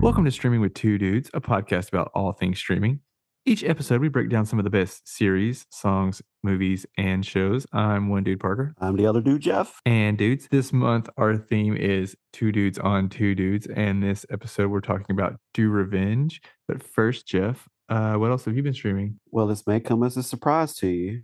Welcome to Streaming with Two Dudes, a podcast about all things streaming. Each episode, we break down some of the best series, songs, movies, and shows. I'm one dude, Parker. I'm the other dude, Jeff. And dudes, this month our theme is Two Dudes on Two Dudes. And this episode, we're talking about Do Revenge. But first, Jeff, uh, what else have you been streaming? Well, this may come as a surprise to you,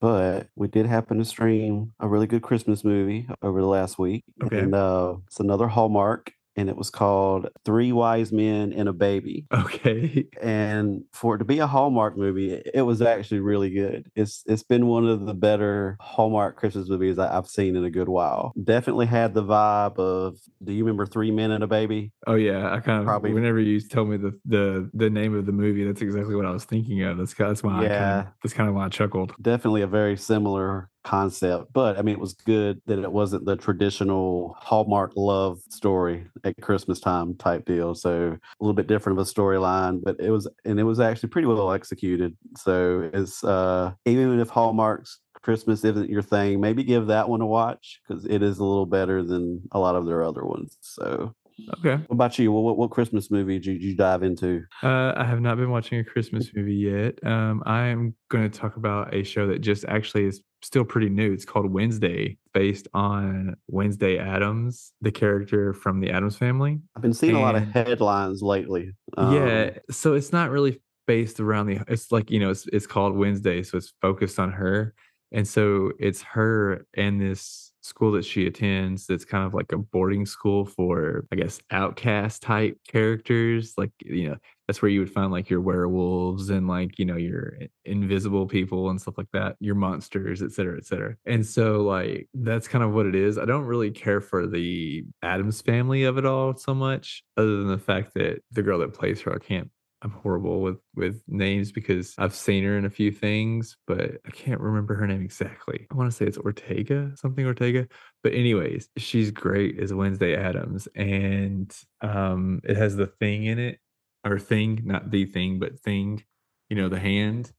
but we did happen to stream a really good Christmas movie over the last week. Okay. And uh, it's another Hallmark, and it was called Three Wise Men and a Baby. Okay. And for it to be a Hallmark movie, it- was actually really good. It's it's been one of the better Hallmark Christmas movies that I've seen in a good while. Definitely had the vibe of do you remember Three Men and a Baby? Oh yeah, I kind of Probably- whenever you tell me the, the the name of the movie, that's exactly what I was thinking of. That's that's why I kind Yeah. of, that's kind of why I chuckled. definitely a very similar concept but i mean it was good that it wasn't the traditional hallmark love story at christmas time type deal so a little bit different of a storyline but it was and it was actually pretty well executed so it's uh even if hallmark's christmas isn't your thing maybe give that one a watch because it is a little better than a lot of their other ones so Okay. what about you what, what christmas movie did you dive into Uh, I have not been watching a Christmas movie yet. Um, I am going to talk about a show that just actually is still pretty new. It's called Wednesday, based on Wednesday Addams, the character from the Addams family. i've been seeing a lot of headlines lately um, yeah, so it's not really based around the. It's like you know, it's it's called Wednesday, so it's focused on her, and so it's her and this school that she attends. That's kind of like a boarding school for, I guess, outcast type characters. Like you know, that's where you would find like your werewolves and like you know your invisible people and stuff like that, your monsters, et cetera, et cetera. And so like that's kind of what it is. I don't really care for the Addams family of it all so much, other than the fact that the girl that plays her, I can't. I'm horrible with with names because I've seen her in a few things, but I can't remember her name exactly. I want to say it's Ortega, something Ortega. But anyways, she's great as Wednesday Addams, and um, it has the thing in it, or thing, not the thing, but thing. You know, the hand.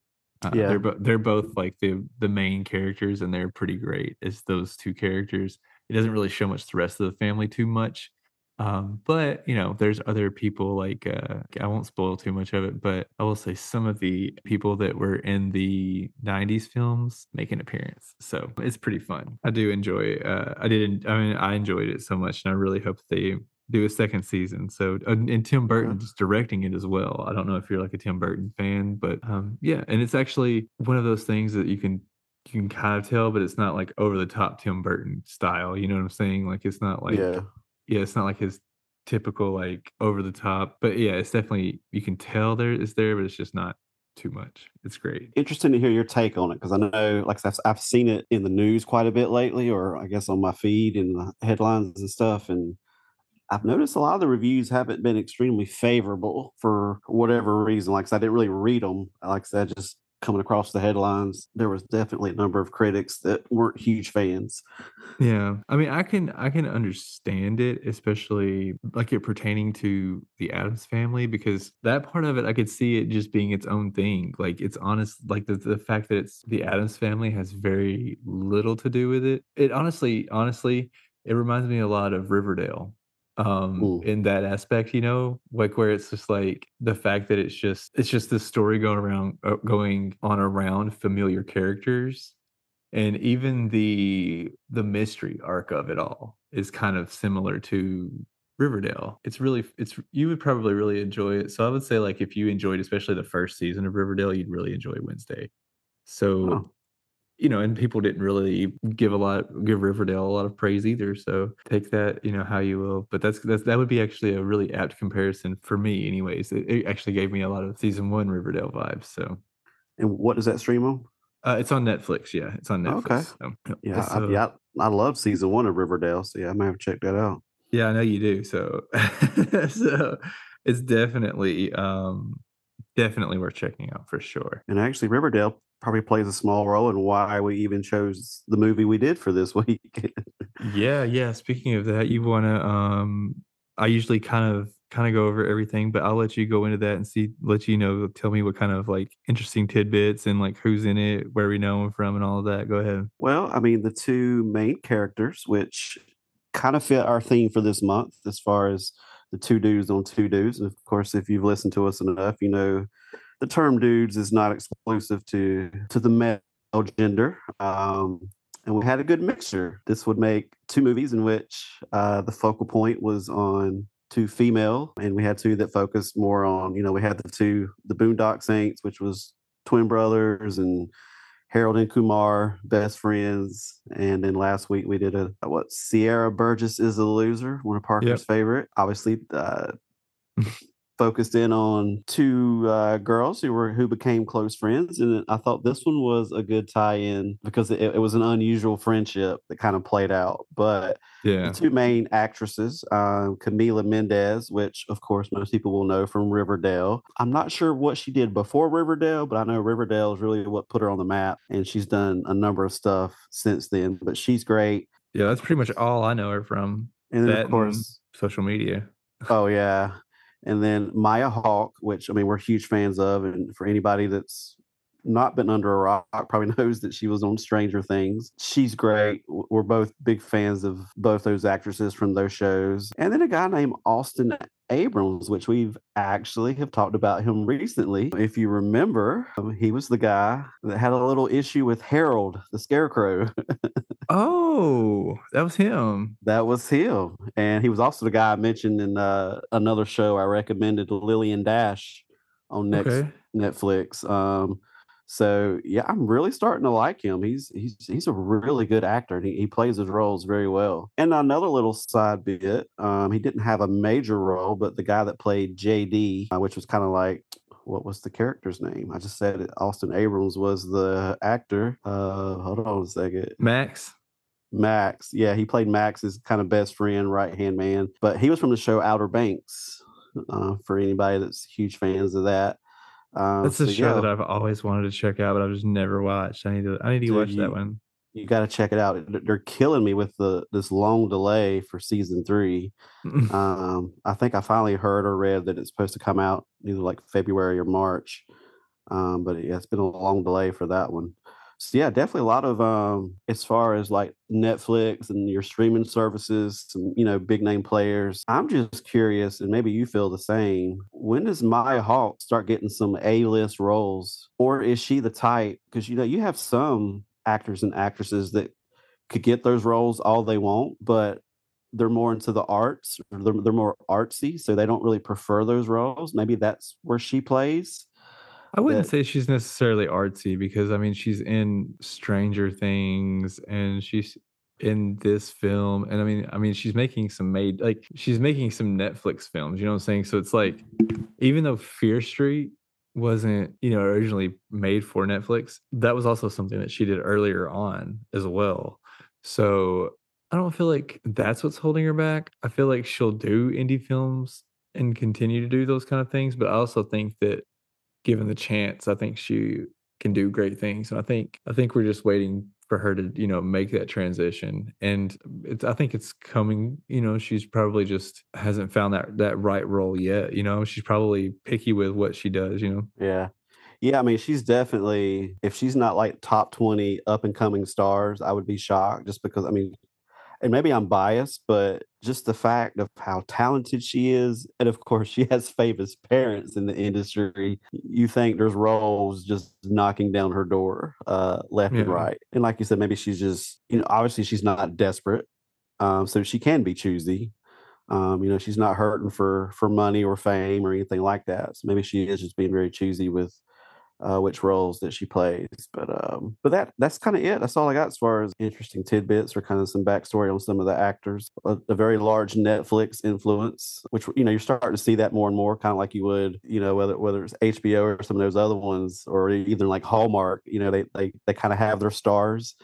Uh, Yeah. they're bo- they're both like the the main characters, and they're pretty great as those two characters. It doesn't really show much the rest of the family too much, um, but you know, there's other people like uh, I won't spoil too much of it, but I will say some of the people that were in the '90s films make an appearance, so it's pretty fun. I do enjoy. Uh, I didn't. I mean, I enjoyed it so much, and I really hope they do a second season. So, and Tim Burton's directing it as well. I don't know if you're like a Tim Burton fan, but um, yeah, and it's actually one of those things that you can you can kind of tell, but it's not like over the top Tim Burton style. You know what I'm saying? Like it's not like yeah yeah, it's not like his typical like over the top, but yeah, it's definitely you can tell there is there, but it's just not too much. It's great. interesting to hear your take on it because I know, like I've, I've seen it in the news quite a bit lately, or I guess on my feed and the headlines and stuff. And I've noticed a lot of the reviews haven't been extremely favorable for whatever reason. Like I I didn't really read them. Like I said, just coming across the headlines, there was definitely a number of critics that weren't huge fans. Yeah. I mean, I can I can understand it, especially like it pertaining to the Addams family, because that part of it I could see it just being its own thing. Like it's honest like the, the fact that it's the Addams family has very little to do with it. It honestly, honestly, it reminds me a lot of Riverdale. Um Ooh. in that aspect, you know, like where it's just like the fact that it's just it's just this story going around uh, going on around familiar characters and even the the mystery arc of it all is kind of similar to Riverdale. It's really it's you would probably really enjoy it. So I would say like if you enjoyed especially the first season of Riverdale, you'd really enjoy Wednesday. So Oh. You know, and people didn't really give a lot give Riverdale a lot of praise either. So take that, you know, how you will. But that's that's that would be actually a really apt comparison for me, anyways. It, it actually gave me a lot of season one Riverdale vibes. So And what does that stream on? uh, it's on Netflix. Yeah, it's on Netflix. Okay. So, Yeah, so- I, yeah, I love season one of Riverdale. So yeah, I might have to check that out. Yeah, I know you do. So, so it's definitely, um, definitely worth checking out for sure. And actually, Riverdale probably plays a small role in why we even chose the movie we did for this week. Yeah, yeah. Speaking of that, you want to, um, I usually kind of kind of go over everything, but I'll let you go into that and see, let you know, tell me what kind of like interesting tidbits and like who's in it, where we know them from, and all of that. Go ahead. Well, I mean, the two main characters, which kind of fit our theme for this month, as far as the two dudes on two dudes. And of course, if you've listened to us enough, you know the term dudes is not exclusive to to the male gender. Um, and we had a good mixture. This would make two movies in which uh, the focal point was on two female, and we had two that focused more on, you know, we had the two, the Boondock Saints, which was twin brothers, and Harold and Kumar, best friends. And then last week we did a, what Sierra Burgess is a loser, one of Parker's yep. favorite. Obviously, uh, focused in on two uh, girls who were who became close friends, and I thought this one was a good tie-in because it, it was an unusual friendship that kind of played out. But yeah, the two main actresses, um, Camila Mendes, which of course most people will know from Riverdale. I'm not sure what she did before Riverdale, but I know Riverdale is really what put her on the map, and she's done a number of stuff since then. But she's great. Yeah, that's pretty much all I know her from. And then, of course, social media. Oh yeah, and then Maya Hawke, which I mean we're huge fans of, and for anybody that's not been under a rock probably knows that she was on Stranger Things. She's great. We're both big fans of both those actresses from those shows. And then a guy named Austin Abrams, which we've actually have talked about him recently. If you remember, um, he was the guy that had a little issue with Harold, the Scarecrow. oh, that was him. That was him, and he was also the guy I mentioned in uh, another show I recommended, Lily and Dash, on next okay. Netflix. Um, so yeah, I'm really starting to like him. He's he's he's a really good actor and he, he plays his roles very well. And another little side bit, um, he didn't have a major role, but the guy that played JD, uh, which was kind of like what was the character's name? I just said it. Austin Abrams was the actor. Uh, hold on a second. Max. Max. Yeah, he played Max's kind of best friend, right hand man. But he was from the show Outer Banks. Uh, for anybody that's huge fans of that. Um, That's a so, show yeah. that I've always wanted to check out, but I've just never watched. I need to. I need to Dude, watch you, that one. You got to check it out. They're killing me with the this long delay for season three. um, I think I finally heard or read that it's supposed to come out either like February or March. Um, but yeah, it's been a long delay for that one. So yeah, definitely a lot of um as far as like Netflix and your streaming services, some you know big name players. I'm just curious, and maybe you feel the same. When does Maya Hawke start getting some A list roles, or is she the type? Because you know you have some actors and actresses that could get those roles all they want, but they're more into the arts, they're, they're more artsy, so they don't really prefer those roles. Maybe that's where she plays. I wouldn't that, say she's necessarily artsy because I mean she's in Stranger Things and she's in this film and I mean I mean she's making some made like she's making some Netflix films, you know what I'm saying? So it's like even though Fear Street wasn't, you know, originally made for Netflix, that was also something that she did earlier on as well. So I don't feel like that's what's holding her back. I feel like she'll do indie films and continue to do those kind of things, but I also think that given the chance, I think she can do great things. And I think I think we're just waiting for her to you know make that transition and it's i think it's coming you know she's probably just hasn't found that that right role yet you know she's probably picky with what she does you know yeah yeah i mean she's definitely if she's not like top 20 up and coming stars i would be shocked just because i mean and maybe I'm biased, but just the fact of how talented she is, and of course she has famous parents in the industry, you think there's roles just knocking down her door, uh, left yeah. and right. And like you said, maybe she's just, you know, obviously she's not desperate, um, so she can be choosy. Um, you know, she's not hurting for for money or fame or anything like that. So maybe she is just being very choosy with uh, which roles that she plays. But um, but that that's kind of it. That's all I got as far as interesting tidbits or kind of some backstory on some of the actors. A, a, very large Netflix influence, which you know you're starting to see that more and more, kind of like you would you know whether whether it's HBO or some of those other ones, or even like Hallmark. You know they they they kind of have their stars,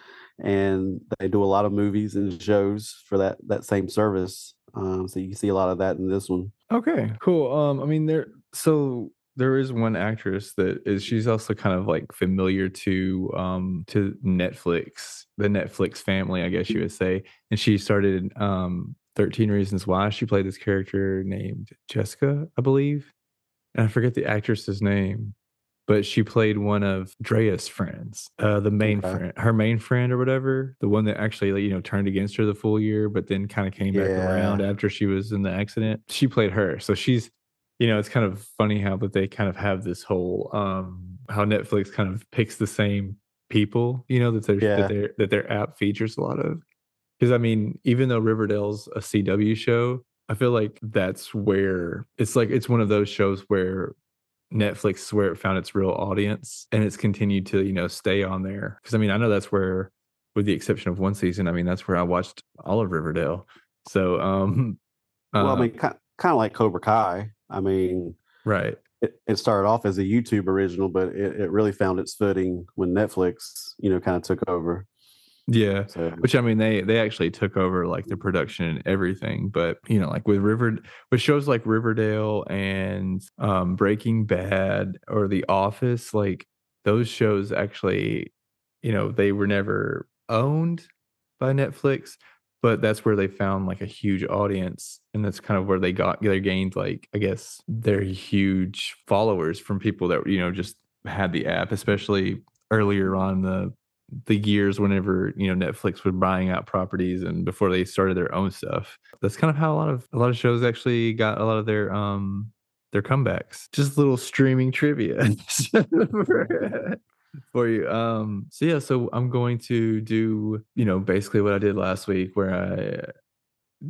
and they do a lot of movies and shows for that that same service. Um, so you see a lot of that in this one. Okay, cool. Um, I mean, there. So there is one actress that is she's also kind of like familiar to um to Netflix, the Netflix family, I guess you would say. And she started um 13 Reasons Why. She played this character named Jessica, I believe. And I forget the actress's name, but she played one of Drea's friends, uh, the main Okay. friend, her main friend or whatever, the one that actually, you know, turned against her the full year, but then kind of came back around after she was in the accident. She played her. So she's, you know, it's kind of funny how that they kind of have this whole, um, how Netflix kind of picks the same people, you know, that their Yeah. that their that their app features a lot of. Because I mean, even though Riverdale's a CW show, I feel like that's where it's like it's one of those shows where Netflix is where it found its real audience and it's continued to, you know, stay on there. Because I mean, I know that's where, with the exception of one season, I mean, that's where I watched all of Riverdale. So, um, well, I uh, mean, kind kind of like Cobra Kai. I mean, right. it, it started off as a YouTube original, but it, it really found its footing when Netflix, you know, kind of took over. Yeah. So Which I mean, they they actually took over like the production and everything, but you know, like with River, with shows like Riverdale and um, Breaking Bad or The Office, like those shows actually, you know, they were never owned by Netflix, but that's where they found like a huge audience, and that's kind of where they got they gained like I guess their huge followers from people that you know just had the app, especially earlier on the the years whenever you know Netflix was buying out properties and before they started their own stuff. That's kind of how a lot of a lot of shows actually got a lot of their um their comebacks. Just little streaming trivia for, you. Um so yeah, so I'm going to do, you know, basically what I did last week where I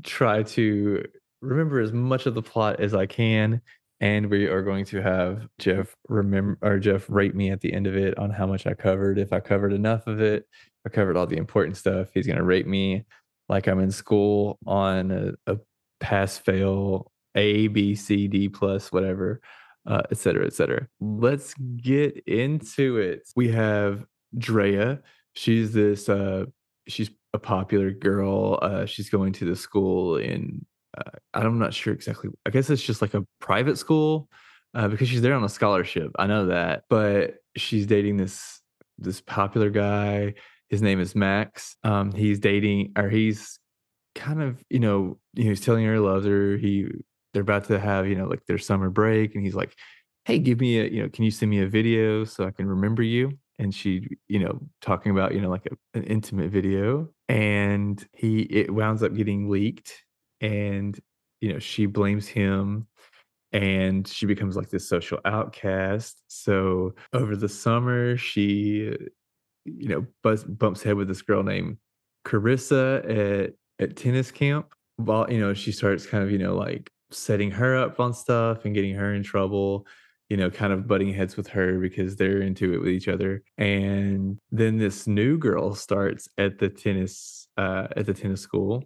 try to remember as much of the plot as I can and we are going to have Jeff remember or Jeff rate me at the end of it on how much I covered. If I covered enough of it, I covered all the important stuff. He's going to rate me like I'm in school on a, a pass fail A B C D plus whatever, uh, et cetera, et cetera. Let's get into it. We have Drea. She's this. Uh, she's a popular girl. Uh, she's going to the school in uh, I'm not sure exactly. I guess it's just like a private school uh, because she's there on a scholarship. I know that, but she's dating this this popular guy. His name is Max. Um, he's dating, or he's kind of, you know, he's telling her he loves her. He they're about to have, you know, like their summer break, and he's like, "Hey, give me a, you know, can you send me a video so I can remember you?" And she, you know, talking about, you know, like a, an intimate video, and he it wounds up getting leaked and you know she blames him and she becomes like this social outcast so over the summer she you know buzz, bumps head with this girl named carissa at at tennis camp while you know she starts kind of you know like setting her up on stuff and getting her in trouble you know kind of butting heads with her because they're into it with each other and then this new girl starts at the tennis uh at the tennis school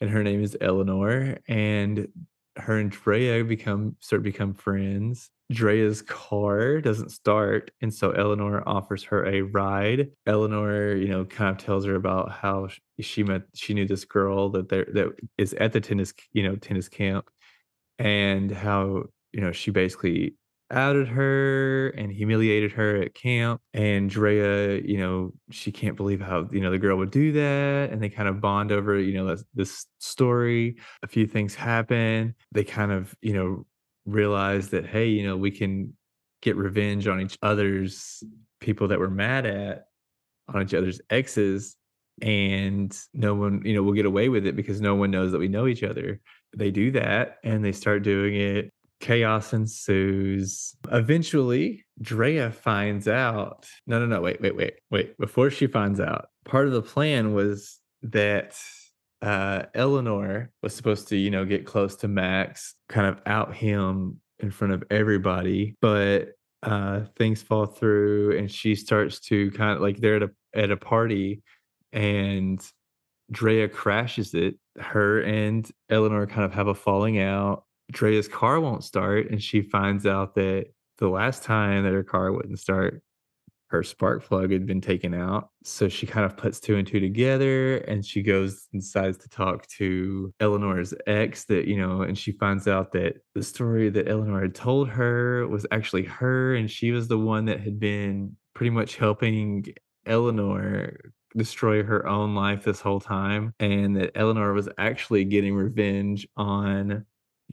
and her name is Eleanor, and her and Drea become start become friends. Drea's car doesn't start, and so Eleanor offers her a ride. Eleanor, you know, kind of tells her about how she met she knew this girl that there that is at the tennis, you know, tennis camp, and how you know she basically outed her and humiliated her at camp and Drea, you know, she can't believe how, you know, the girl would do that and they kind of bond over, you know, this, this story. A few things happen. They kind of, you know, realize that hey, you know, we can get revenge on each other's people that we're mad at on each other's exes and no one, you know, will get away with it because no one knows that we know each other. They do that and they start doing it chaos ensues. Eventually, Drea finds out. No, no, no. Wait, wait, wait, wait. Before she finds out, part of the plan was that uh, Eleanor was supposed to, you know, get close to Max, kind of out him in front of everybody, but uh, things fall through, and she starts to kind of like they're at a at a party, and Drea crashes it. Her and Eleanor kind of have a falling out. Drea's car won't start, and she finds out that the last time that her car wouldn't start, her spark plug had been taken out. So she kind of puts two and two together and she goes and decides to talk to Eleanor's ex that, you know, and she finds out that the story that Eleanor had told her was actually her and she was the one that had been pretty much helping Eleanor destroy her own life this whole time, and that Eleanor was actually getting revenge on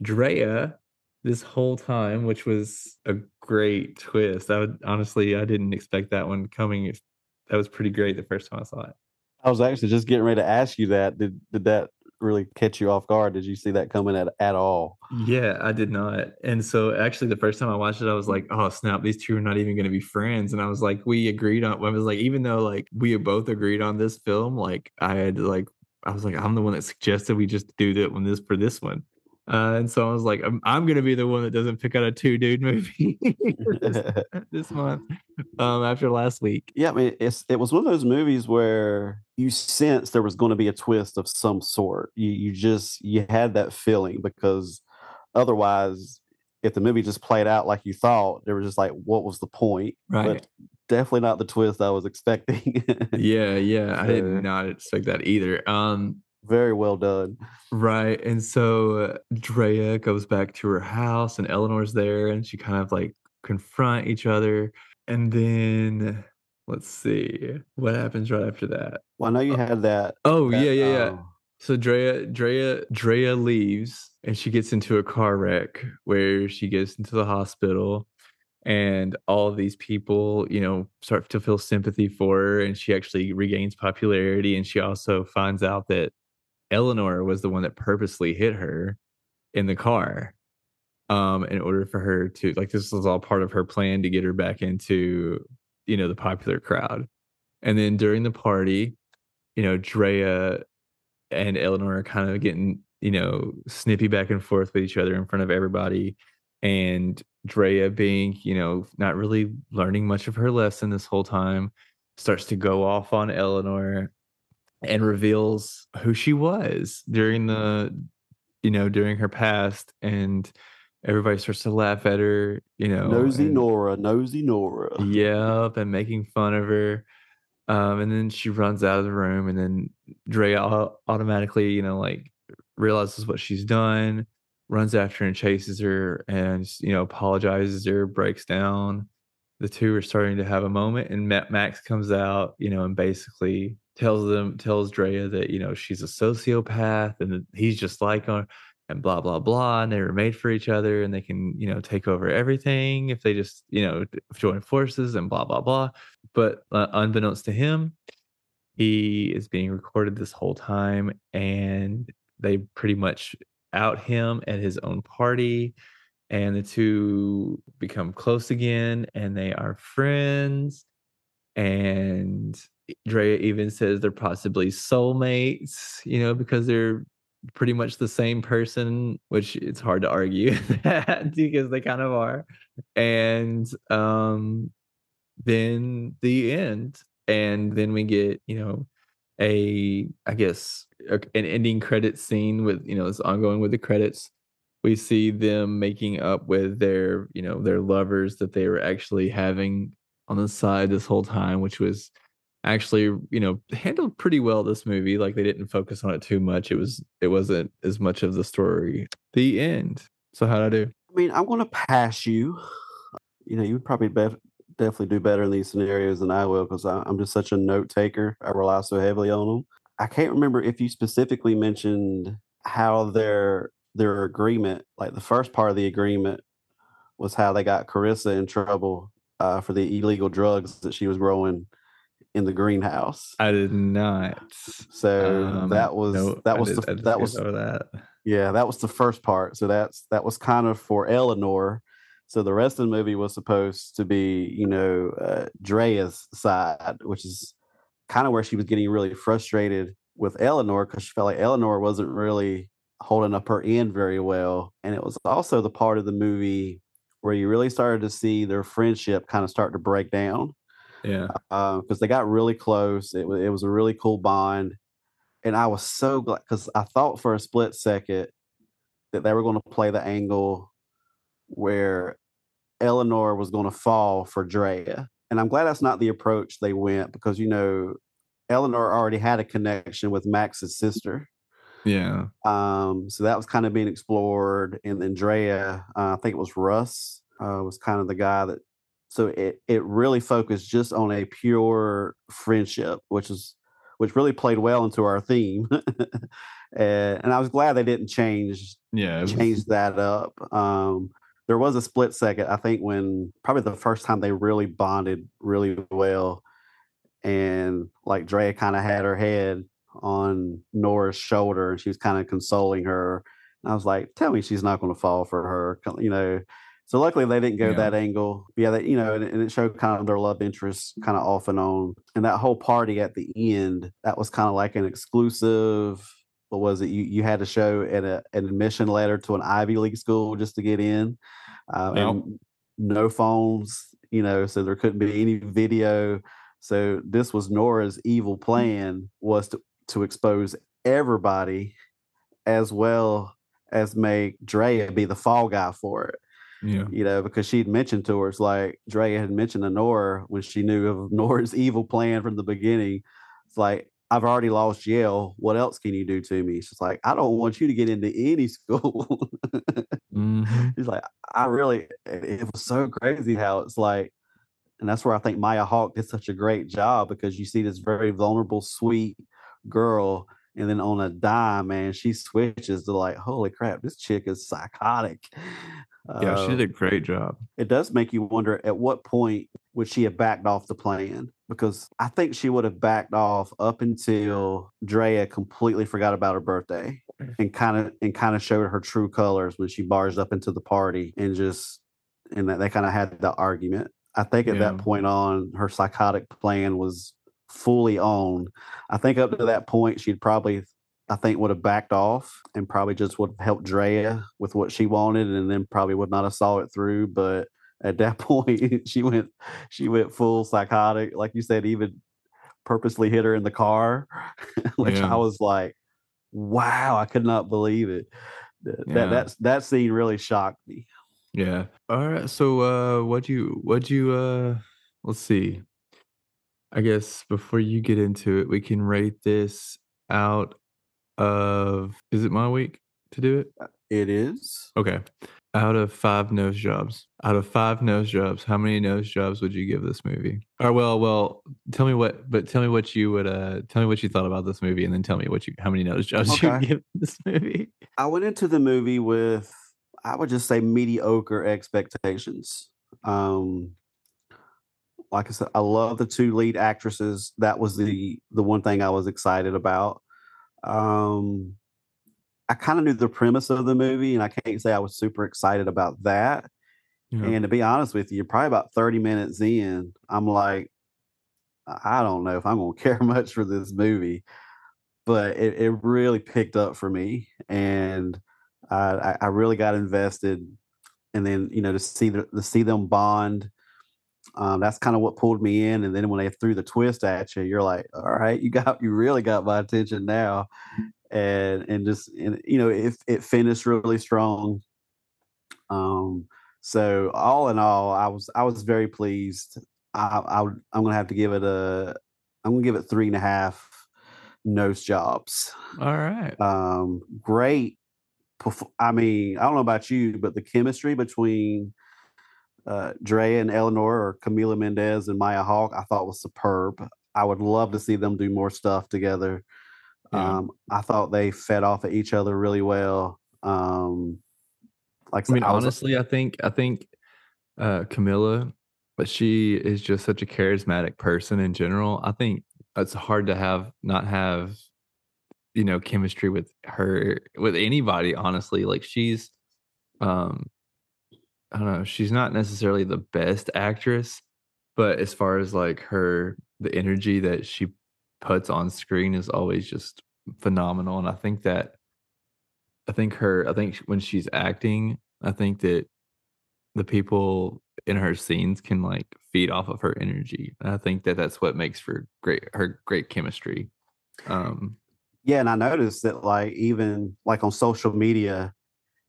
Drea this whole time, which was a great twist. I would honestly, I didn't expect that one coming. That was pretty great the first time I saw it. I was actually just getting ready to ask you that. Did did that really catch you off guard? Did you see that coming at at all? Yeah, I did not. And so actually the first time I watched it, I was like, oh snap, these two are not even gonna be friends. And I was like, we agreed on I was like, even though like we both agreed on this film, like I had like I was like, I'm the one that suggested we just do that one this for this one. Uh, and so I was like, I'm, I'm going to be the one that doesn't pick out a two dude movie this, this, month um, after last week. Yeah, I mean, it's it was one of those movies where you sense there was going to be a twist of some sort. You you just you had that feeling because otherwise, if the movie just played out like you thought, there was just like, what was the point? Right. But definitely not the twist I was expecting. yeah, yeah, I did not expect that either. Um, very well done. Right. And so Drea goes back to her house and Eleanor's there and she kind of like confront each other. And then let's see what happens right after that. Well, I know you uh, had that. Oh, that, yeah, yeah, yeah. Um, so Drea Drea Drea leaves and she gets into a car wreck where she gets into the hospital and all these people you know start to feel sympathy for her and she actually regains popularity and she also finds out that Eleanor was the one that purposely hit her in the car um in order for her to like this was all part of her plan to get her back into you know the popular crowd. And then during the party you know Drea and Eleanor are kind of getting you know snippy back and forth with each other in front of everybody and Drea being you know not really learning much of her lesson this whole time starts to go off on Eleanor and reveals who she was during the you know during her past and everybody starts to laugh at her you know nosy and, nora nosy nora. Yep and making fun of her um and then she runs out of the room and then Drea automatically you know like realizes what she's done runs after and chases her and you know apologizes her breaks down. The two are starting to have a moment and max comes out you know and basically tells them tells Drea that you know she's a sociopath and he's just like her and blah blah blah and they were made for each other and they can you know take over everything if they just you know join forces and blah blah blah. But uh, unbeknownst to him he is being recorded this whole time and they pretty much out him at his own party and the two become close again and they are friends and Drea even says they're possibly soulmates, you know, because they're pretty much the same person, which it's hard to argue that because they kind of are. And um then the end. And then we get, you know, a I guess a, an ending credit scene with, you know, it's ongoing with the credits. We see them making up with their, you know, their lovers that they were actually having on the side this whole time, which was actually you know handled pretty well this movie like they didn't focus on it too much it was it wasn't as much of the story. The end. So how'd i do? I mean i'm gonna pass you. You know you would probably be- definitely do better in these scenarios than i will because i'm just such a note taker. I rely so heavily on them i can't remember if you specifically mentioned how their their agreement like the first part of the agreement was how they got carissa in trouble uh, for the illegal drugs that she was growing in the greenhouse. I did not. So um, that was no, that was did, the, that was that. Yeah, that was the first part. So that's that was kind of for Eleanor. So the rest of the movie was supposed to be, you know, uh, Drea's side, which is kind of where she was getting really frustrated with Eleanor because she felt like Eleanor wasn't really holding up her end very well. And it was also the part of the movie where you really started to see their friendship kind of start to break down. Yeah. Because uh, they got really close. It, it was a really cool bond. And I was so glad because I thought for a split second that they were going to play the angle where Eleanor was going to fall for Drea. And I'm glad that's not the approach they went because, you know, Eleanor already had a connection with Max's sister. Yeah. Um, so that was kind of being explored. And then Drea, uh, I think it was Russ, uh, was kind of the guy that so it it really focused just on a pure friendship, which is which really played well into our theme. and, and I was glad they didn't change Yeah. was- change that up. Um, there was a split second, I think, when probably the first time they really bonded really well, and like Drea kind of had her head on Nora's shoulder, and she was kind of consoling her. And I was like, "Tell me, she's not going to fall for her," you know. So luckily they didn't go Yeah. that angle. Yeah, that you know, and, and it showed kind of their love interest kind of off and on. And that whole party at the end, that was kind of like an exclusive what was it? You you had to show an a, an admission letter to an Ivy League school just to get in, uh, Yep. and no phones, you know, so there couldn't be any video. So this was Nora's evil plan was to to expose everybody, as well as make Drea be the fall guy for it Yeah. you know, because she'd mentioned to her, it's like Drea had mentioned to Nora when she knew of Nora's evil plan from the beginning. It's like, I've already lost Yale. What else can you do to me? She's like, I don't want you to get into any school. Mhm. She's like, I really, it was so crazy how it's like, and that's where I think Maya Hawke did such a great job because you see this very vulnerable, sweet girl, and then on a dime, man, she switches to like, holy crap, this chick is psychotic. Yeah. She Uh, did a great job. it does make you wonder at what point would she have backed off the plan? Because I think she would have backed off up until Drea completely forgot about her birthday and kind of and kind of showed her true colors when she barged up into the party and just and that they kind of had the argument. I think at that point on, her psychotic plan was fully on. I think up to that point, she'd probably, I think, would have backed off and probably just would have helped Drea with what she wanted, and then probably would not have saw it through. But at that point, she went, she went full psychotic, like you said, even purposely hit her in the car, which Yeah. I was like, wow, I could not believe it. That Yeah. that that's, that scene really shocked me. Yeah. All right. So uh what you what you uh let's see. I guess before you get into it, we can rate this out of is it my week to do it? It is. Okay. Out of five nose jobs. Out of five nose jobs, how many nose jobs would you give this movie? Or well, well, tell me what but tell me what you would uh tell me what you thought about this movie and then tell me what you how many nose jobs you would give this movie. I went into the movie with, I would just say, mediocre expectations. Um, like I said, I love the two lead actresses. That was the the one thing I was excited about. Um, I kind of knew the premise of the movie, and I can't say I was super excited about that. Yeah. And to be honest with you, probably about 30 minutes in, I'm like, I don't know if I'm going to care much for this movie, but it, it really picked up for me. And I, I- I really got invested. And then, you know, to see the, to see them bond, um, that's kind of what pulled me in. And then when they threw the twist at you, you're like, all right, you got, you really got my attention now. And, and just, and, you know, it, it finished really strong. Um, so all in all, I was I was very pleased. I, I I'm gonna have to give it a I'm gonna give it three and a half nose jobs. All right. Um, great. I mean, I don't know about you, but the chemistry between uh, Drea and Eleanor, or Camila Mendes and Maya Hawke, I thought was superb. I would love to see them do more stuff together. Yeah. Um, I thought they fed off of each other really well. Um, like I mean, was- honestly, I think I think uh Camila, but she is just such a charismatic person in general. I think it's hard to have not have you know chemistry with her with anybody. Honestly, like she's um I don't know, she's not necessarily the best actress, but as far as like her the energy that she puts on screen is always just phenomenal, and I think that I think her I think when she's acting, I think that the people in her scenes can like feed off of her energy. And I think that that's what makes for great her great chemistry. Um Yeah, and I noticed that like even like on social media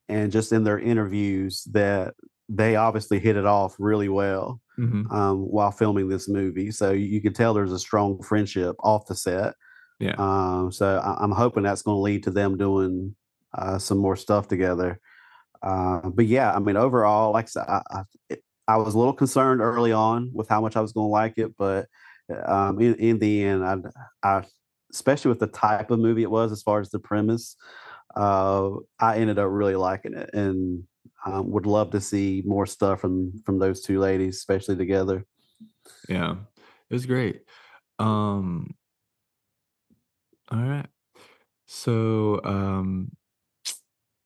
and just in their interviews that they obviously hit it off really well mhm, um, while filming this movie. So you, could tell there's a strong friendship off the set. Yeah. Um, so I, I'm hoping that's going to lead to them doing uh, some more stuff together. Uh, but yeah, I mean, overall, like I said, I, I, it, I was a little concerned early on with how much I was going to like it, but um, in, in the end, I, I especially with the type of movie it was as far as the premise. Uh, I ended up really liking it, and um, would love to see more stuff from from those two ladies, especially together. Yeah, it was great. Um, all right. So, um,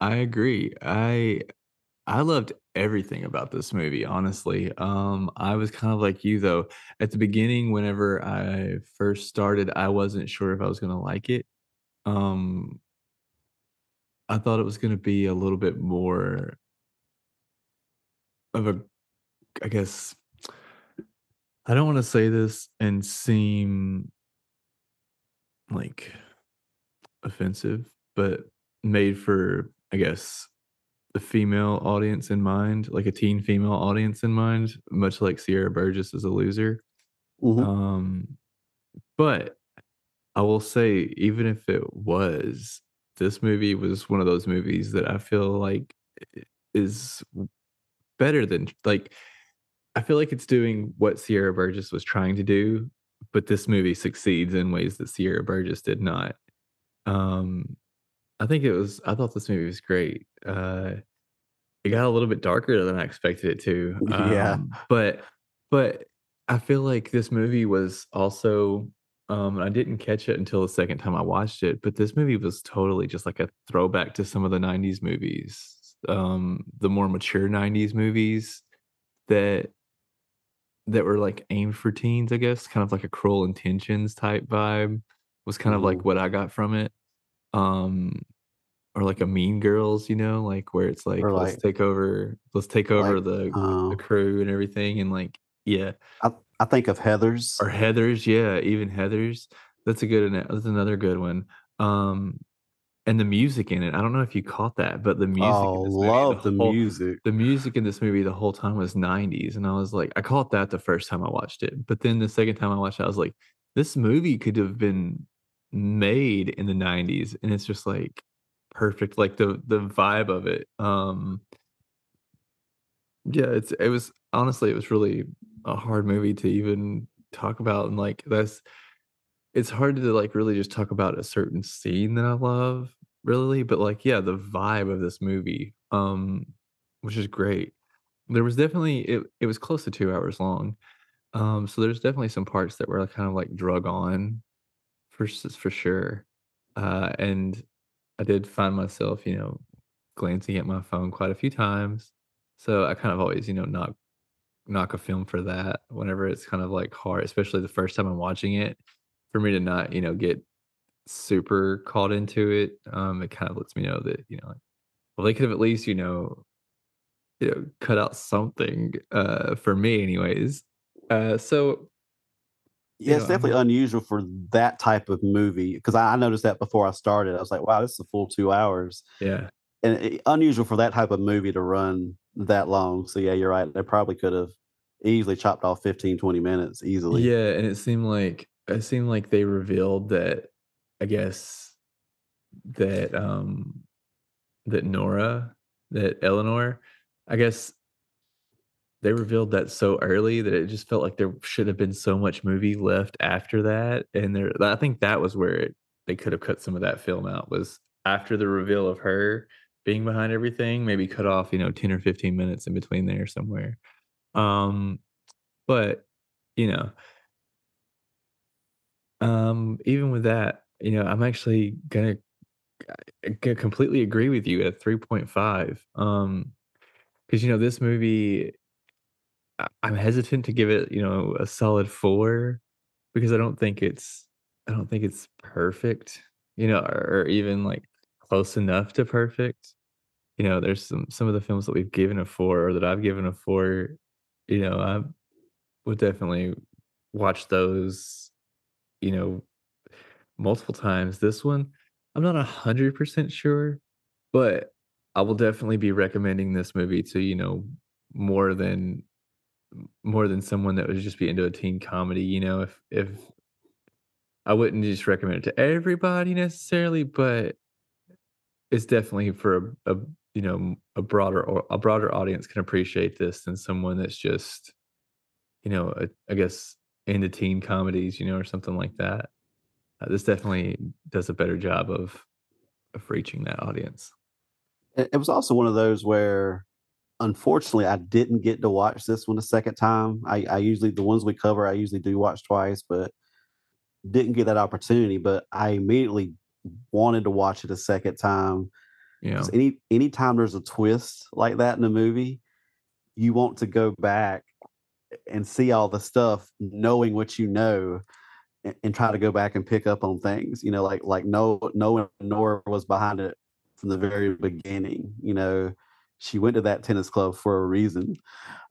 I agree. I I loved everything about this movie, honestly. Um, I was kind of like you though. At the beginning, whenever I first started, I wasn't sure if I was gonna like it. Um, I thought it was gonna be a little bit more of a, I guess, I don't want to say this and seem like offensive, but made for, I guess, the female audience in mind, like a teen female audience in mind, much like Sierra Burgess is a loser. Mhm. Um, but I will say, even if it was, this movie was one of those movies that I feel like is better than like I feel like it's doing what Sierra Burgess was trying to do, but this movie succeeds in ways that Sierra Burgess did not. Um, I think it was I thought this movie was great. Uh, it got a little bit darker than I expected it to. Yeah. Um, but but I feel like this movie was also um I didn't catch it until the second time I watched it, but this movie was totally just like a throwback to some of the 90s movies. Um the more mature 90s movies that that were like aimed for teens, I guess, kind of like a cruel intentions type vibe was kind of like what I got from it. Um or like a Mean Girls, you know, like where it's like Or let's take over let's take over like, the the uh crew and everything and like yeah. I I think of Heathers. Or Heathers, yeah, even Heathers. That's a good that's another good one. Um, and the music in it, I don't know if you caught that, but the music Oh, movie, the love the whole music. the music in this movie the whole time was 90s, and I was like I caught that the first time I watched it, but then the second time I watched it, I was like, "This movie could have been made in the 90s," and it's just, like, perfect, like, the the vibe of it, um yeah, it's it was honestly, it was really a hard movie to even talk about, and, like, that's it's hard to, like, really just talk about a certain scene that I love, really, but, like, yeah, the vibe of this movie, um, which is great. There was definitely it it was close to 2 hours long, um, so there's definitely some parts that were, kind of, like, drug on for for sure, uh, and I did find myself, you know, glancing at my phone quite a few times, so I kind of always, you know, knock knock a film for that whenever it's kind of, like, hard, especially the first time I'm watching it, for me to not, you know, get super caught into it, um, it kind of lets me know that, you know, like, well, they could have at least, you know you know, cut out something, uh, for me anyways. Uh, so, Yeah, know, it's definitely I'm unusual for that type of movie because I I noticed that before I started. I was like, "Wow, this is a full 2 hours." Yeah. And i unusual for that type of movie to run that long. So, yeah, you're right. They probably could have easily chopped off 15, 20 minutes easily. Yeah, and it seemed like it seemed like they revealed that I guess that, um that Nora, that Eleanor, I guess they revealed that so early that it just felt like there should have been so much movie left after that, and there I think that was where it they could have cut some of that film out, was after the reveal of her being behind everything, maybe cut off, you know, 10 or 15 minutes in between there somewhere. Um, but, you know um, even with that, you know, I'm actually gonna completely agree with you at 3.5, um because you know, this movie I I'm hesitant to give it, you know, a solid 4 because I don't think it's I don't think it's perfect, you know, or or even, like, close enough to perfect. You know, there's some some of the films that we've given a 4 or that I've given a 4, you know, I would definitely watch those, you know, multiple times. This one, I'm not a 100% sure, but I will definitely be recommending this movie to, you know, more than more than someone that would just be into a teen comedy, you know, if if I wouldn't just recommend it to everybody necessarily, but it's definitely for a a, you know, a broader or a broader audience can appreciate this than someone that's just, you know, uh, I guess, into teen comedies, you know, or something like that. uh, this definitely does a better job of of reaching that audience. It, it was also one of those where, unfortunately, I didn't get to watch this one a second time. I, I usually the ones we cover, I usually do watch twice, but didn't get that opportunity. But I immediately wanted to watch it a second time. Yeah. Any anytime there's a twist like that in a movie, you want to go back and see all the stuff, knowing what you know, and, and try to go back and pick up on things. You know, like like no knowing Nora was behind it from the very beginning. You know, she went to that tennis club for a reason,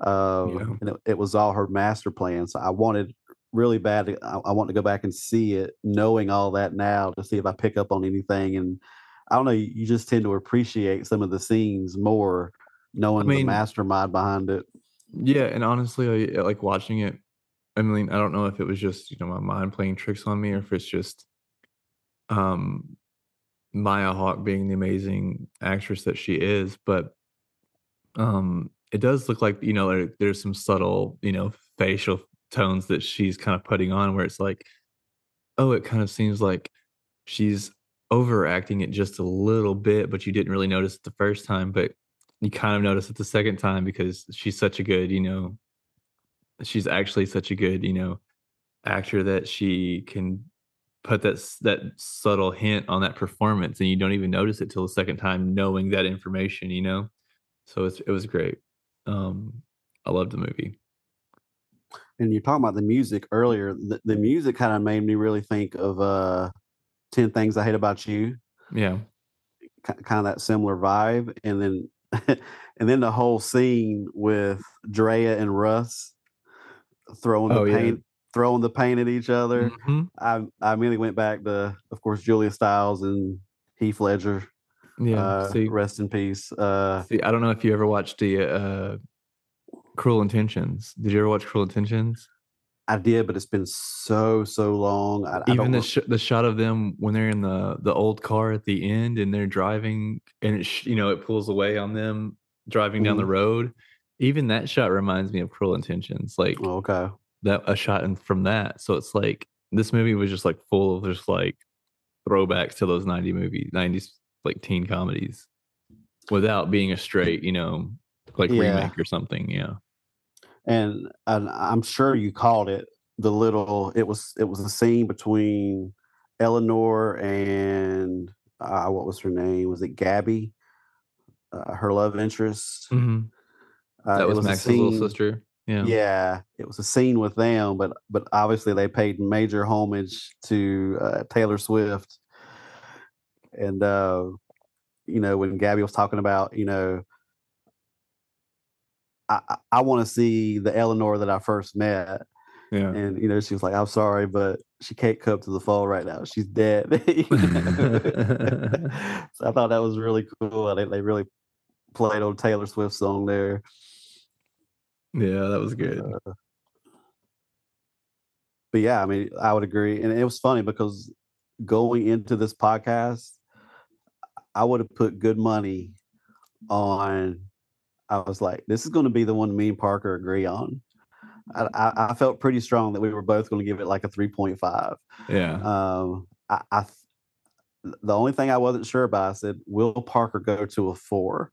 uh, Yeah. and it, it was all her master plan. So I wanted really bad. I, I want to go back and see it, knowing all that now to see if I pick up on anything. And I don't know, you, you just tend to appreciate some of the scenes more, knowing the mean- mastermind behind it. Yeah, and honestly, I, like watching it. I mean, I don't know if it was just you know my mind playing tricks on me, or if it's just um Maya Hawke being the amazing actress that she is. But um it does look like you know there, there's some subtle you know facial tones that she's kind of putting on, where it's like, oh, it kind of seems like she's overacting it just a little bit, but you didn't really notice it the first time, but you kind of notice it the second time because she's such a good, you know, she's actually such a good, you know, actor that she can put that that subtle hint on that performance and you don't even notice it till the second time knowing that information, you know. So it's it was great. Um I loved the movie. And you're talking about the music earlier. The, the music kind of made me really think of uh, 10 Things I Hate About You. Yeah. kind of that similar vibe and then and then the whole scene with Drea and Russ throwing the Oh, yeah. paint throwing the paint at each other. Mhm. I I immediately went back to of course Julia Stiles and Heath Ledger. Yeah. uh, see, rest in peace. Uh see, I don't know if you ever watched the uh Cruel Intentions. Did you ever watch Cruel Intentions? I did, but it's been so so long. I, I even don't the sh- the shot of them when they're in the the old car at the end and they're driving and it sh- you know it pulls away on them driving down the Mhm. road even that shot reminds me of cruel intentions like Oh, okay. that a shot in, from that so it's like this movie was just like full of just like throwbacks to those 90 movies 90s like teen comedies without being a straight you know like Yeah. remake or something yeah and and I'm sure you called it the little. It was it was a scene between Eleanor and uh, what was her name? Was it Gabby? Uh, her love interest. Mhm. Uh, that was, a max's little sister yeah Yeah, it was a scene with them, but but obviously they paid major homage to uh, Taylor Swift, and uh, you know when Gabby was talking about you know. I, I- I want to see the Eleanor that I first met, yeah and you know she was like, "I'm sorry, but she can't come to the phone right now. She's dead." So I thought that was really cool. They they really played on Taylor Swift song there. yeah that was good Uh, but yeah, I mean, I would agree, and it was funny because going into this podcast, I would have put good money on. I was like, this is going to be the one me and Parker agree on. I, I, I felt pretty strong that we were both going to give it like a three point five. yeah Um, I, I the only thing I wasn't sure about, I said, will Parker go to a four?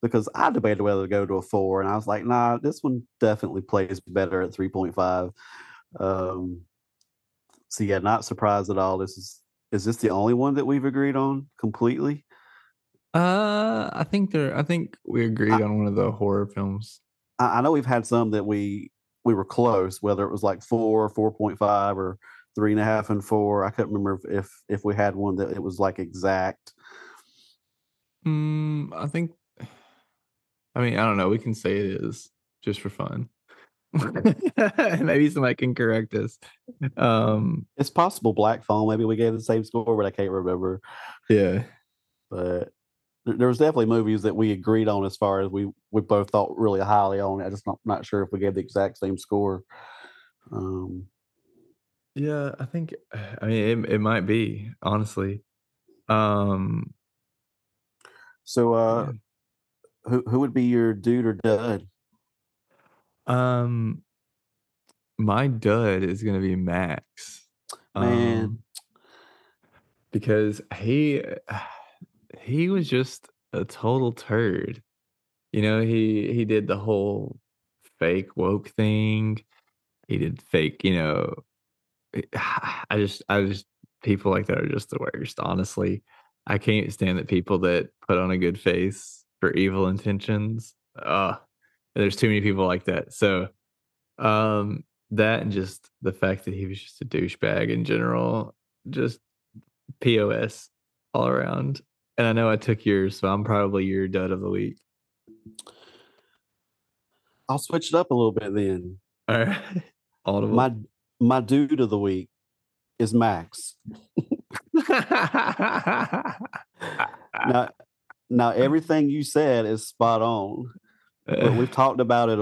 Because I debated whether to go to a four, and I was like, nah, this one definitely plays better at 3.5. Um, so yeah, not surprised at all. This is is this the only one that we've agreed on completely? Uh, I think there. I think we agreed on one of the horror films. I, I know we've had some that we we were close, whether it was like four, four point five, or three and a half and four. I couldn't remember if if, if we had one that it was like exact. Mm, I think. I mean, I don't know. We can say it is just for fun. Maybe somebody can correct us. Um, It's possible Black Phone. Maybe we gave the same score, but I can't remember. yeah, But there, was definitely movies that we agreed on as far as we we both thought really highly on. I just not not sure if we gave the exact same score. Um, yeah. I think. I mean, it, it might be honestly. Um, so, uh, yeah. who who would be your dude or dud? um, my dud is gonna be Max. Man. Um, because he he was just a total turd. You know, he he did the whole fake woke thing. He did fake, you know. I just I just people like that are just the worst, honestly. I can't stand that people that put on a good face for evil intentions. Uh there's too many people like that. So um that and just the fact that he was just a douchebag in general, just POS all around. And I know I took yours, so I'm probably your dud of the week. I'll switch it up a little bit then. All right. Audible. My my dude of the week is Max. now, now everything you said is spot on. But we've talked about it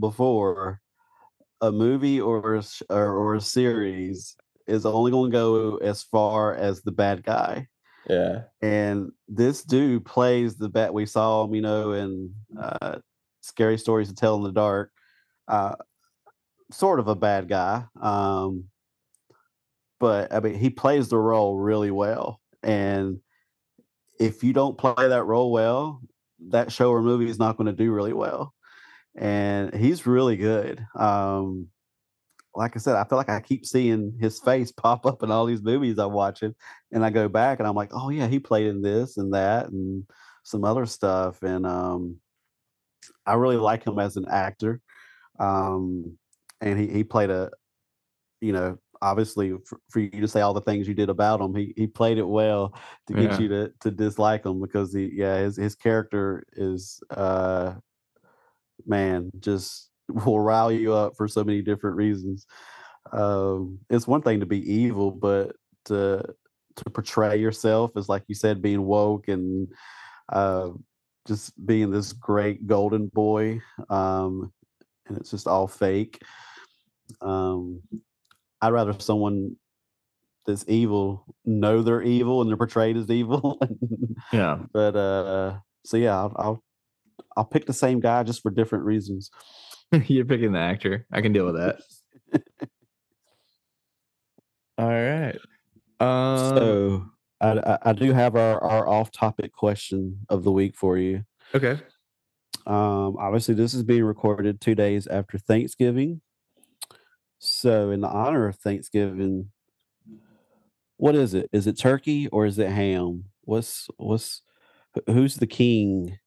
before. A movie or a, or, or a series is only going to go as far as the bad guy. Yeah. And this dude plays the bat. We saw him, you know, in uh, Scary Stories to Tell in the Dark. Uh, sort of a bad guy. Um, but I mean, he plays the role really well. And if you don't play that role well, that show or movie is not going to do really well. And he's really good. Um, like I said, I feel like I keep seeing his face pop up in all these movies I'm watching, and I go back and I'm like, oh yeah, he played in this and that and some other stuff, and um, I really like him as an actor. Um, and he he played a, you know, obviously for, for, you to say all the things you did about him, he he played it well to get yeah. you to to dislike him because he yeah his his character is uh man just will rile you up for so many different reasons. Um, it's one thing to be evil, but to to portray yourself as like you said, being woke and uh, just being this great golden boy, um, and it's just all fake. Um, I'd rather someone that's evil know they're evil and they're portrayed as evil. yeah. But uh so yeah, I'll, I'll I'll pick the same guy just for different reasons. You're picking the actor. I can deal with that. All right. Um, so I, I do have our, our off topic question of the week for you. Okay. Um, obviously, this is being recorded two days after Thanksgiving. So, in the honor of Thanksgiving, what is it? Is it turkey or is it ham? What's what's who's the king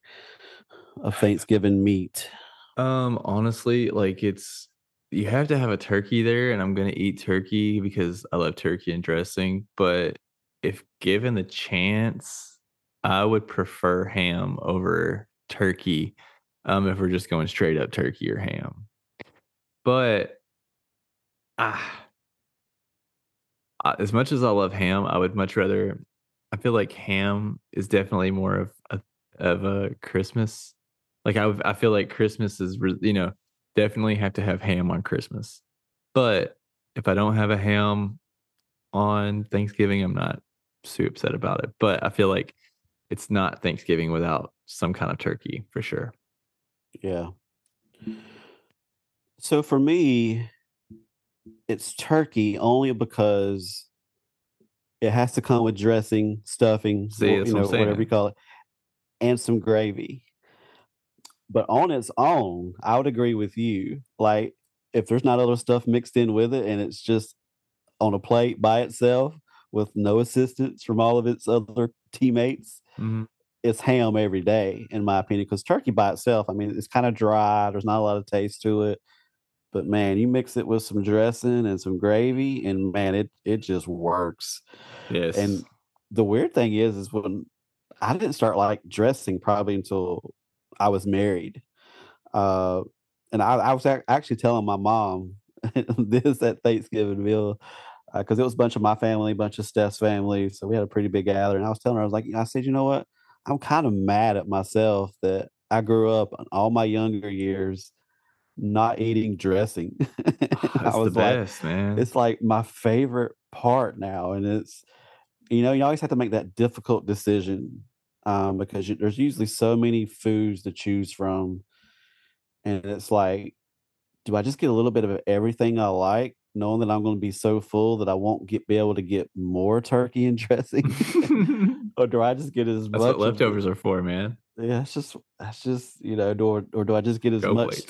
of Thanksgiving meat? Um, honestly, like it's you have to have a turkey there, and I'm gonna eat turkey because I love turkey and dressing. But if given the chance, I would prefer ham over turkey. Um, if we're just going straight up turkey or ham. But ah, as much as I love ham, I would much rather. I feel like ham is definitely more of a of a Christmas. Like I, I feel like Christmas is, you know, definitely have to have ham on Christmas. But if I don't have a ham on Thanksgiving, I'm not too upset about it. But I feel like it's not Thanksgiving without some kind of turkey for sure. Yeah. So for me, it's turkey only because it has to come with dressing, stuffing, See, you know, whatever you call it, and some gravy. But on its own, I would agree with you. Like if there's not other stuff mixed in with it and it's just on a plate by itself with no assistance from all of its other teammates, mm-hmm. it's ham every day, in my opinion. Because turkey by itself, I mean, it's kind of dry. There's not a lot of taste to it. But man, you mix it with some dressing and some gravy, and man, it it just works. Yes. And the weird thing is, is when I didn't start like dressing probably until I was married. Uh, and I, I was actually telling my mom this at Thanksgiving meal because uh, it was a bunch of my family, a bunch of Steph's family. So we had a pretty big gathering. I was telling her, I was like, I said, you know what? I'm kind of mad at myself that I grew up all my younger years not eating dressing. I was like, best, man. It's like my favorite part now, and it's you know you always have to make that difficult decision um, because you, there's usually so many foods to choose from, and it's like, do I just get a little bit of everything I like, knowing that I'm going to be so full that I won't get be able to get more turkey and dressing, or do I just get as That's much what of leftovers are for, man. Yeah, it's just that's just you know, do or, or do I just get as Go much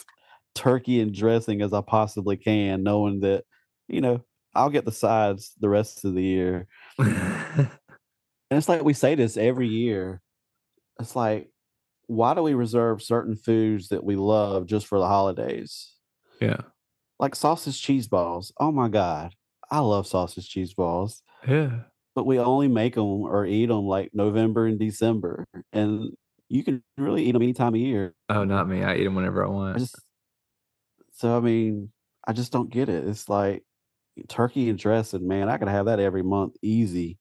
turkey and dressing as I possibly can, knowing that you know I'll get the sides the rest of the year. And it's like we say this every year. It's like, why do we reserve certain foods that we love just for the holidays? yeah. Like sausage cheese balls. Oh my god, I love sausage cheese balls, Yeah. but we only make them or eat them like November and December, and you can really eat them any time of year. Oh, not me. I eat them whenever I I want. just so I mean, I just don't get it. It's like turkey and dressing, man. I could have that every month, easy.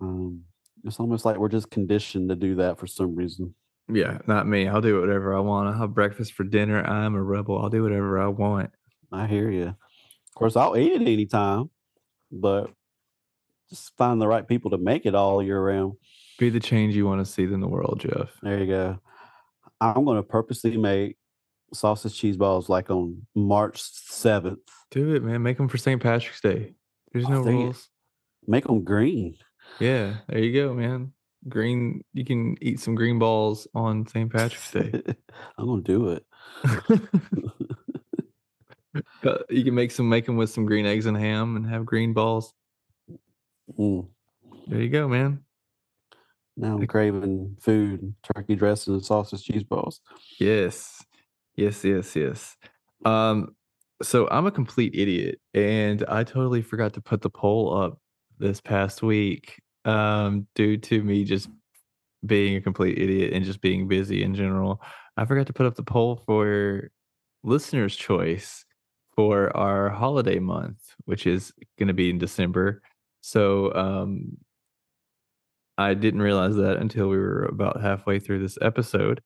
Um, it's almost like we're just conditioned to do that for some reason. Yeah, not me. I'll do whatever I want. I'll have breakfast for dinner. I'm a rebel. I'll do whatever I want. I hear you. Of course, I'll eat it anytime, but just find the right people to make it all year round. Be the change you want to see in the world, Jeff. There you go. I'm going to purposely make sausage cheese balls like on March 7th. Do it, man. Make them for St. Patrick's Day. There's no it. rules. Make them green. Yeah, there you go, man. Green. You can eat some green balls on St. Patrick's Day. I'm to do it. Uh, you can make some, make them with some green eggs and ham, and have green balls. Mm. There you go, man. Now I'm craving food, turkey dressing and sausage cheese balls. Yes. Yes, yes, yes. Um, so I'm a complete idiot and I totally forgot to put the poll up this past week um due to me just being a complete idiot and just being busy in general. I forgot to put up the poll for listeners' choice for our holiday month, which is going to be in December. So um I didn't realize that until we were about halfway through this episode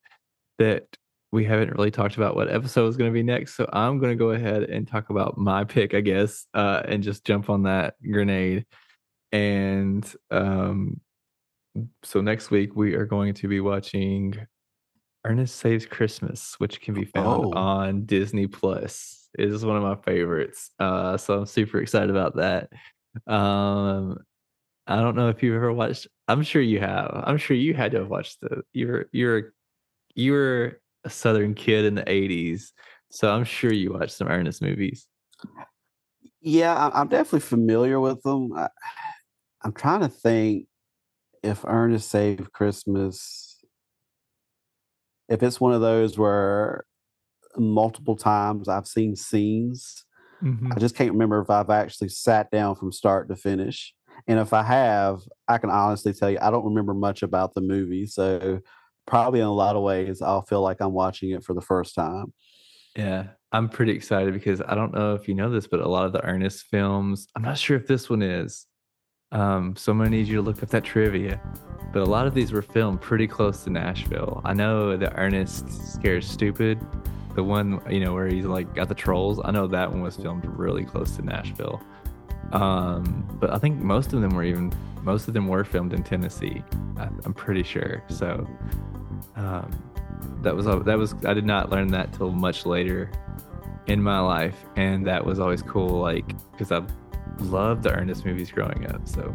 that we haven't really talked about what episode is going to be next. So I'm going to go ahead and talk about my pick, I guess, uh, and just jump on that grenade. And um, so next week we are going to be watching Ernest Saves Christmas, which can be found Oh. on Disney Plus. It is one of my favorites. Uh, so I'm super excited about that. Um, I don't know if you've ever watched. I'm sure you have. I'm sure you had to have watched the. You're you're you're a Southern kid in the '80s, so I'm sure you watched some Ernest movies. Yeah, I'm definitely familiar with them. I, I'm trying to think if Ernest Saved Christmas, if it's one of those where multiple times I've seen scenes. Mhm. I just can't remember if I've actually sat down from start to finish. And if I have, I can honestly tell you I don't remember much about the movie. So probably in a lot of ways I'll feel like I'm watching it for the first time. Yeah, I'm pretty excited because I don't know if you know this, but a lot of the Ernest films, I'm not sure if this one is. Um, so I'm gonna need you to look up that trivia. But a lot of these were filmed pretty close to Nashville. I know the Ernest Scared Stupid, the one you know where he's like got the trolls. I know that one was filmed really close to Nashville. Um, but I think most of them were even most of them were filmed in Tennessee. I, I'm pretty sure. So um, that was that was I did not learn that till much later in my life, and that was always cool. Like because I loved the Ernest movies growing up. So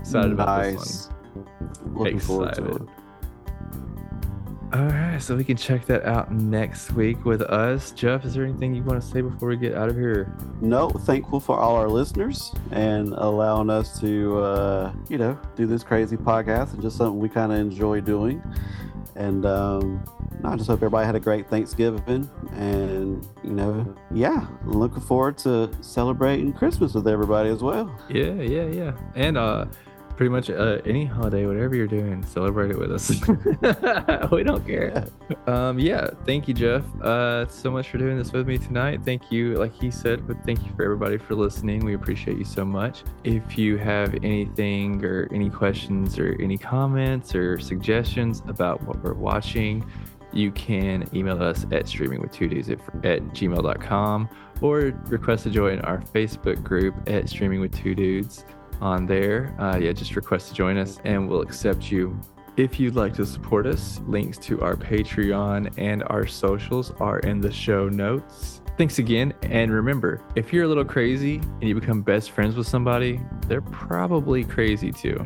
excited about this one. Looking forward to it. All right, so we can check that out next week with us. Jeff, is there anything you want to say before we get out of here? No, thankful for all our listeners and allowing us to, uh, you know, do this crazy podcast and just something we kind of enjoy doing. And um, I just hope everybody had a great Thanksgiving. And, you know, yeah, looking forward to celebrating Christmas with everybody as well. Yeah, yeah, yeah. And uh pretty much uh, any holiday, whatever you're doing, celebrate it with us. we don't care. Um yeah, thank you, Jeff. Uh so much for doing this with me tonight. Thank you, like he said, but thank you for everybody for listening. We appreciate you so much. If you have anything or any questions or any comments or suggestions about what we're watching, you can email us at streamingwith2dudes at, at gmail.com or request to join our Facebook group at Streaming with Two Dudes on there. Uh, yeah, just request to join us and we'll accept you. If you'd like to support us, links to our Patreon and our socials are in the show notes. Thanks again. And remember, if you're a little crazy and you become best friends with somebody, they're probably crazy too.